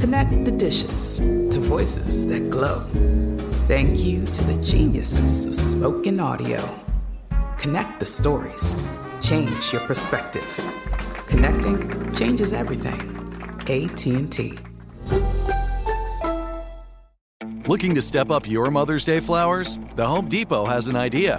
Connect the dishes to voices that glow. Thank you to the geniuses of spoken audio. Connect the stories. Change your perspective. Connecting changes everything. AT&T. Looking to step up your Mother's Day flowers? The Home Depot has an idea.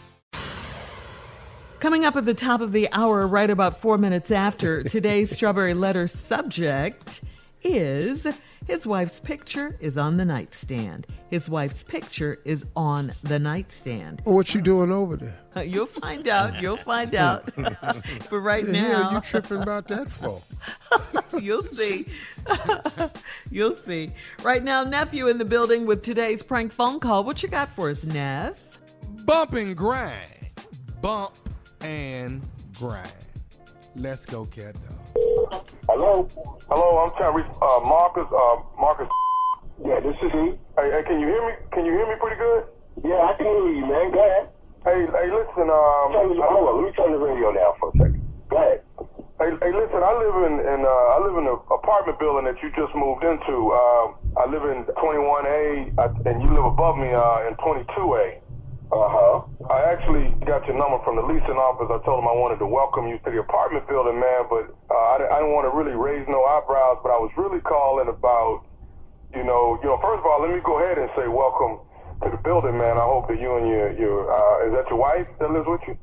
Coming up at the top of the hour, right about four minutes after, today's Strawberry Letter subject is his wife's picture is on the nightstand. His wife's picture is on the nightstand. Well, what you doing over there? Uh, you'll find out. You'll find out. but right The now, hell you tripping about that for? You'll see. You'll see. Right now, nephew in the building with today's prank phone call. What you got for us, Nev? Bump and grind. Bump and grind. Let's go, cat dog. Hello? Hello, I'm trying to reach uh, Marcus. Uh, Marcus. Yeah, this is he. Hey, hey, can you hear me? Can you hear me pretty good? Yeah, I can hear you, man. Go ahead. Hey, hey, listen. Um, turn the, hold on. Let me turn the radio down for a second. Go ahead. Hey, hey, listen. I live in, in uh, I live in an apartment building that you just moved into. Uh, I live in 21A, I, and you live above me uh, in 22A. Uh huh. I actually got your number from the leasing office. I told them I wanted to welcome you to the apartment building, man. But uh, I, I didn't want to really raise no eyebrows. But I was really calling about, you know, you know. First of all, let me go ahead and say welcome to the building, man. I hope that you and your your uh, is that your wife that lives with you?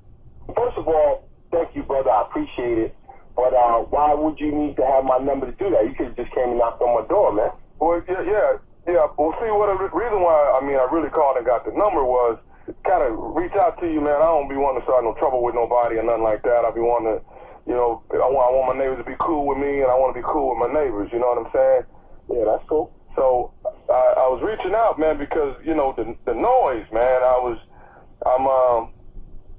First of all, thank you, brother. I appreciate it. But uh, why would you need to have my number to do that? You could have just came and knocked on my door, man. Well, yeah, yeah, yeah. Well, see, what the reason why I mean I really called and got the number was kind of reach out to you, man. I don't be wanting to start no trouble with nobody or nothing like that. I be wanting to, you know, I want I want my neighbors to be cool with me, and I want to be cool with my neighbors. You know what I'm saying? Yeah, that's cool. So I, I was reaching out, man, because you know the the noise, man. I was I'm um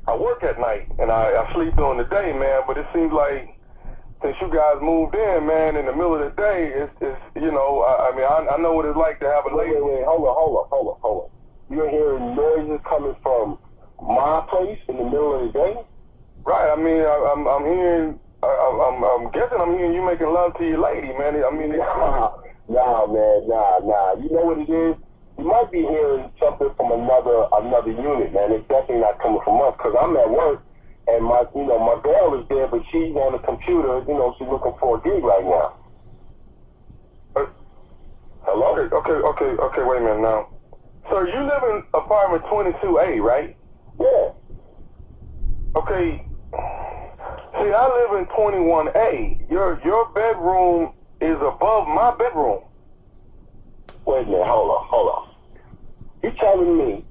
I work at night and I, I sleep during the day, man. But it seems like since you guys moved in, man, in the middle of the day, it's, it's you know, I, I mean, I, I know what it's like to have a lady. Wait, wait, hold on, hold on, hold on, hold on. You're hearing noises coming from my place in the middle of the day? Right. I mean, I, I'm, I'm hearing. I, I'm, I'm guessing I'm hearing you making love to your lady, man. I mean, Nah, nah, man, nah, nah. You know what it is? you might be hearing something from another another unit, man. It's definitely not coming from us because I'm at work and my you know my girl is there, but she's on the computer. You know, she's looking for a gig right now. Uh, Hello. Okay, okay, okay, okay. Wait a minute now. Sir, you live in apartment 22A, right? Yeah. Okay. See, I live in 21A. Your your bedroom is above my bedroom. Wait a minute. Hold on. Hold on. You telling me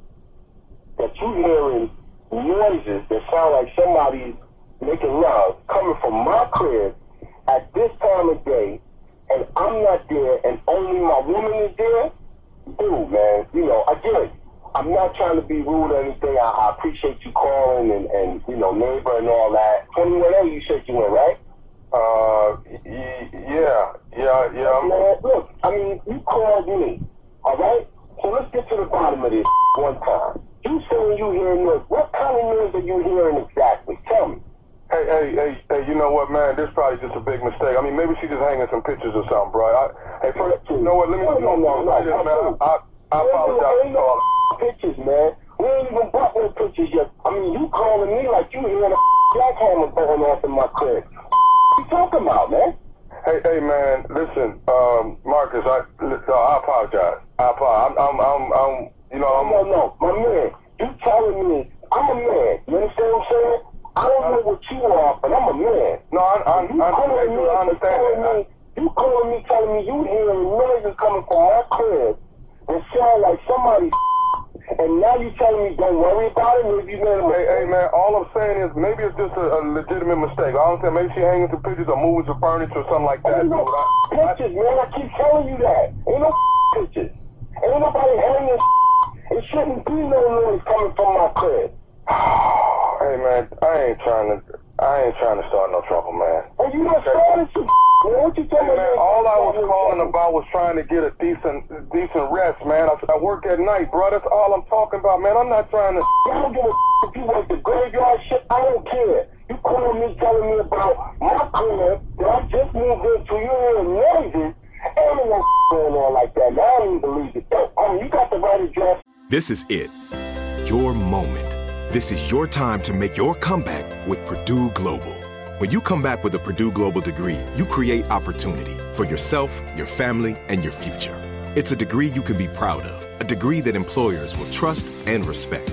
that you're hearing noises that sound like somebody's making love coming from my crib at this time of day, and I'm not there, and only my woman is there? Dude, man, you know, again, I'm not trying to be rude or anything. I, I appreciate you calling and, and, you know, neighbor and all that. 21A, you said you in, right? Uh, y- yeah, yeah, yeah. Man, look, I mean, you called me, all right? So let's get to the bottom of this one time. You saying you hearing noise. What kind of noise are you hearing exactly? Tell me. Hey, hey, hey, hey, you know what, man? This probably just a big mistake. I mean, maybe she just hanging some pictures or something, bro. I, hey, first, you know what? Let me, No, no, no, no, this, man. I, I apologize for ain't no pictures, man. We ain't even bought no pictures yet. I mean, you calling me like you hearing a jackhammer going off in my crib. What you talking about, man? Hey, hey, man, listen, um, Marcus, I, li- uh, I apologize. I apologize. I'm, I'm, I'm, I'm you know, I'm, No, no, my man. You telling me I'm a man. You understand what I'm saying? I don't know what you are, but I'm a man. no, I, I, You I, calling I, me, I understand calling that. me, you calling me, telling me you hearing noises coming from my crib that sound like somebody and now you telling me don't worry about it, maybe you made a Hey, hey, mistake. man, all I'm saying is maybe it's just a, a legitimate mistake. I don't think maybe she hanging some pictures or furniture or something like that. Ain't no dude. I, I, pictures, man. I keep telling you that. Ain't no pictures. Ain't nobody hanging. It shouldn't be no noise coming from my crib. hey, man, I ain't trying to, I ain't trying to start no trouble, man. And you done started some man. What you Hey, telling man, me? all I was calling about was trying to get a decent, decent rest, man. I, I work at night, bro. That's all I'm talking about, man. I'm not trying to. I don't give a if you work the graveyard shit. I don't care. You calling me, telling me about my crib that I just moved into. You hearing noises. Ain't no going on like that. Man, I don't even believe it. Though. I you got the right address. This is it. Your moment. This is your time to make your comeback with Purdue Global. When you come back with a Purdue Global degree, you create opportunity for yourself, your family, and your future. It's a degree you can be proud of, a degree that employers will trust and respect.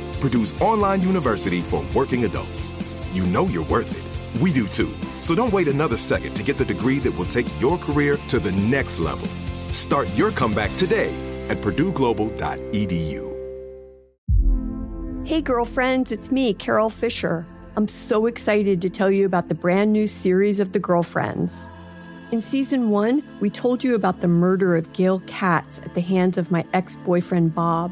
Purdue's online university for working adults. You know you're worth it. We do too. So don't wait another second to get the degree that will take your career to the next level. Start your comeback today at purdueglobal.edu. Hey, girlfriends, it's me, Carol Fisher. I'm so excited to tell you about the brand new series of The Girlfriends. In season one, we told you about the murder of Gail Katz at the hands of my ex boyfriend, Bob.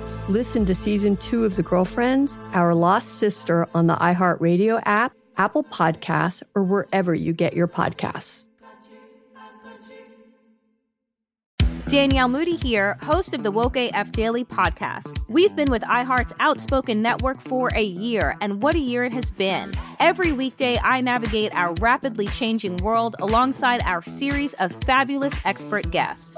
Listen to season two of The Girlfriends, Our Lost Sister on the iHeartRadio app, Apple Podcasts, or wherever you get your podcasts. Danielle Moody here, host of the Woke AF Daily podcast. We've been with iHeart's Outspoken Network for a year, and what a year it has been. Every weekday, I navigate our rapidly changing world alongside our series of fabulous expert guests.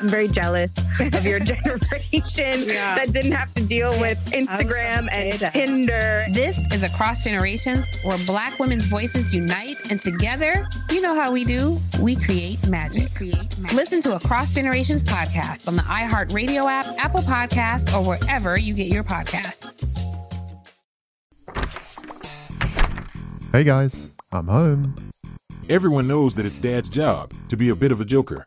I'm very jealous of your generation yeah. that didn't have to deal with Instagram and Tinder. This is Across Generations, where Black women's voices unite, and together, you know how we do. We create magic. We create magic. Listen to Across Generations podcast on the iHeartRadio app, Apple Podcasts, or wherever you get your podcasts. Hey guys, I'm home. Everyone knows that it's Dad's job to be a bit of a joker.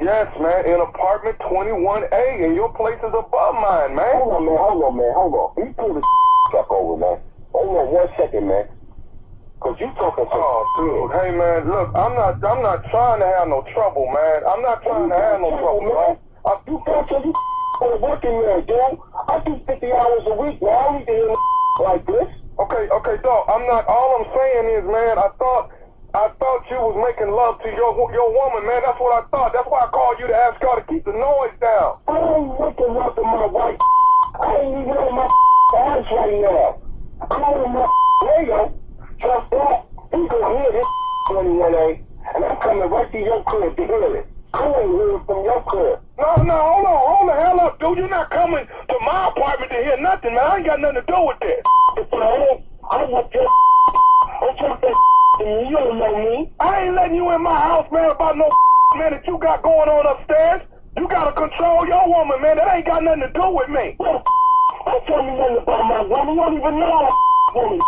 Yes, man, in apartment 21A, and your place is above mine, man. Hold on, man, hold on, man, hold on. You pull the truck over, man. Hold on one second, man. Cause you talking some Oh, dude, hey, man, look, I'm not, I'm not trying to have no trouble, man. I'm not trying to have no trouble, man. I, you got you working there, dude. I do 50 hours a week, man. I don't need to hear like this. Okay, okay, dog, I'm not, all I'm saying is, man, I thought I thought you was making love to your your woman, man. That's what I thought. That's why I called you to ask her to keep the noise down. I ain't making up to my wife. I ain't even on my ass right now. I'm on my radio. Trust that. He gonna hear this 21A, and I'm coming right to your crib to hear it. I ain't hearing from your crib. No, no, hold on, hold the hell up, dude. You're not coming to my apartment to hear nothing, man. I ain't got nothing to do with this. I want your. I'm talking you don't know me. I ain't letting you in my house, man, about no man that you got going on upstairs. You gotta control your woman, man. That ain't got nothing to do with me. Don't tell me nothing about my woman. You don't even know woman.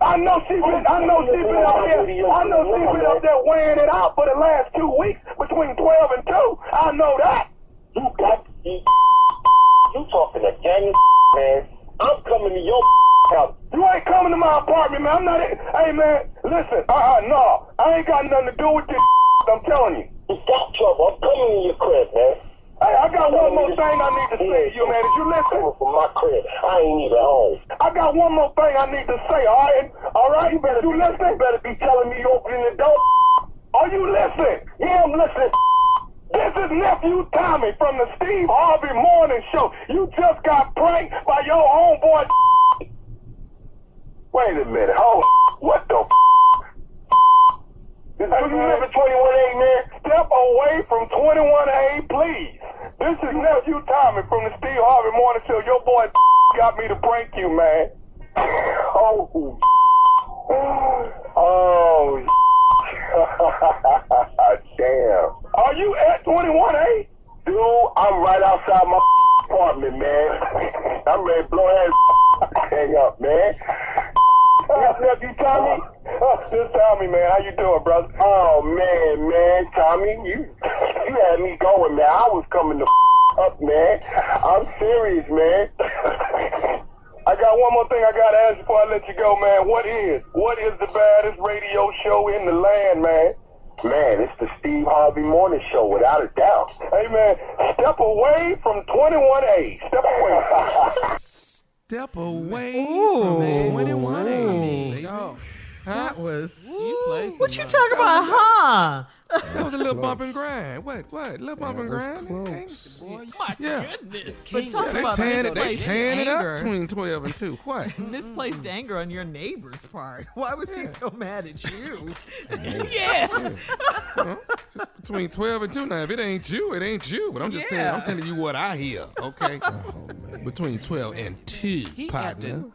I know she been, I know she been up there, I know she been up there weighing it out for the last two weeks between 12 and 2. I know that. You got, you, you talking to Daniel, man. I'm coming to your house. You ain't coming to my apartment, man. I'm not. In Hey, man, listen. Uh, uh, no, I ain't got nothing to do with this. I'm telling you. You got trouble. I'm coming to your crib, man. Hey, I got one more thing I need to say to you, man. Did you listen? From my crib. I ain't even home. I got one more thing I need to say, all right? All right? You better, you listen? You better be telling me you're opening the door. Are you listening? Yeah, I'm listening. This is nephew Tommy from the Steve Harvey Morning Show. You just got pranked by your homeboy. Wait a minute. Hold. What the? This is you 21A, man. Step away from 21A, please. This is nephew Tommy from the Steve Harvey Morning Show. Your boy got me to prank you, man. Oh, oh, oh, oh damn. Are you at 21A? Dude, I'm right outside my apartment, man. I'm ready to blow that hang up, man. Nephew Tommy? This Tommy, man. How you doing, brother? Oh, man, man. Tommy, you you had me going, man. I was coming to up, man. I'm serious, man. I got one more thing I gotta ask before I let you go, man. What is what is the baddest radio show in the land, man? Man, it's the Steve Harvey Morning Show, without a doubt. Hey, man, step away from 21A. Step away. Step away Ooh. from 21A. Ooh. That was. You played What you talking about, huh? That was a little bump and grind. What? What? Little bump and grind? Close. My Yeah. goodness. But talk Yeah, they about tearing it, they misplaced tearing it up between 12 and 2. What? Misplaced anger on your neighbor's part. Why was he so mad at you? Yeah. Between 12 and 2 now. If it ain't you, it ain't you. But I'm just saying, I'm telling you what I hear, okay? Between 12 and 2, He had partner. the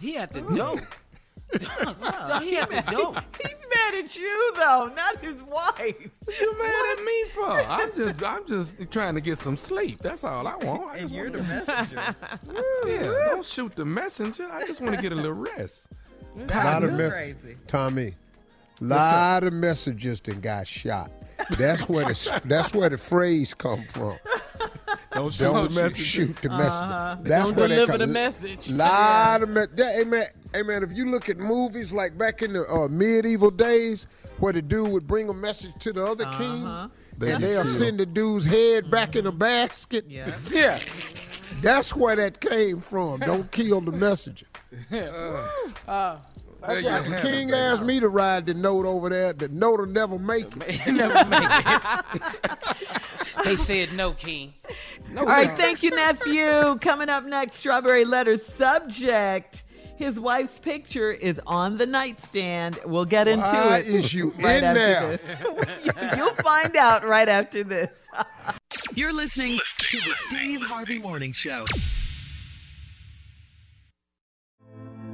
he had the dope. Dog, he had the dope. He's mad at you though, not his wife. You mad at me for? I'm just, I'm just trying to get some sleep. That's all I want. I And just you're want the to- messenger. Yeah, don't shoot the messenger. I just want to get a little rest. A lot of You're mess- Tommy, a lot of messages that got shot. That's where the that's where the phrase come from. Don't shoot Don't the messenger. shoot the messenger. Uh-huh. That's Don't where deliver come- the message. Lot of me- that, hey man, hey man, if you look at movies like back in the uh, medieval days, where the dude would bring a message to the other Uh-huh. king, They and they'll send the dude's head back in a basket. Yeah. Yeah. That's where that came from. Don't kill the messenger. Uh, There you Like the king it. asked me to ride the note over there. The note will never make it. never make it. they said no, King. All right, thank you, nephew. Coming up next, Strawberry Letter subject. His wife's picture is on the nightstand. We'll get into Why it. is you right in after there? this. You'll find out right after this. You're listening to the Steve Harvey Morning Show.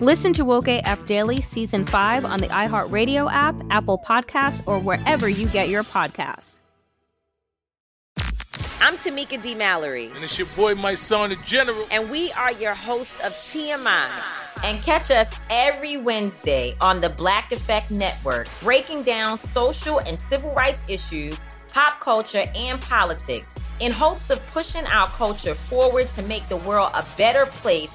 Listen to Woke AF Daily Season 5 on the iHeartRadio app, Apple Podcasts, or wherever you get your podcasts. I'm Tamika D. Mallory. And it's your boy, Mysonne, the General. And we are your hosts of TMI. And catch us every Wednesday on the Black Effect Network, breaking down social and civil rights issues, pop culture, and politics in hopes of pushing our culture forward to make the world a better place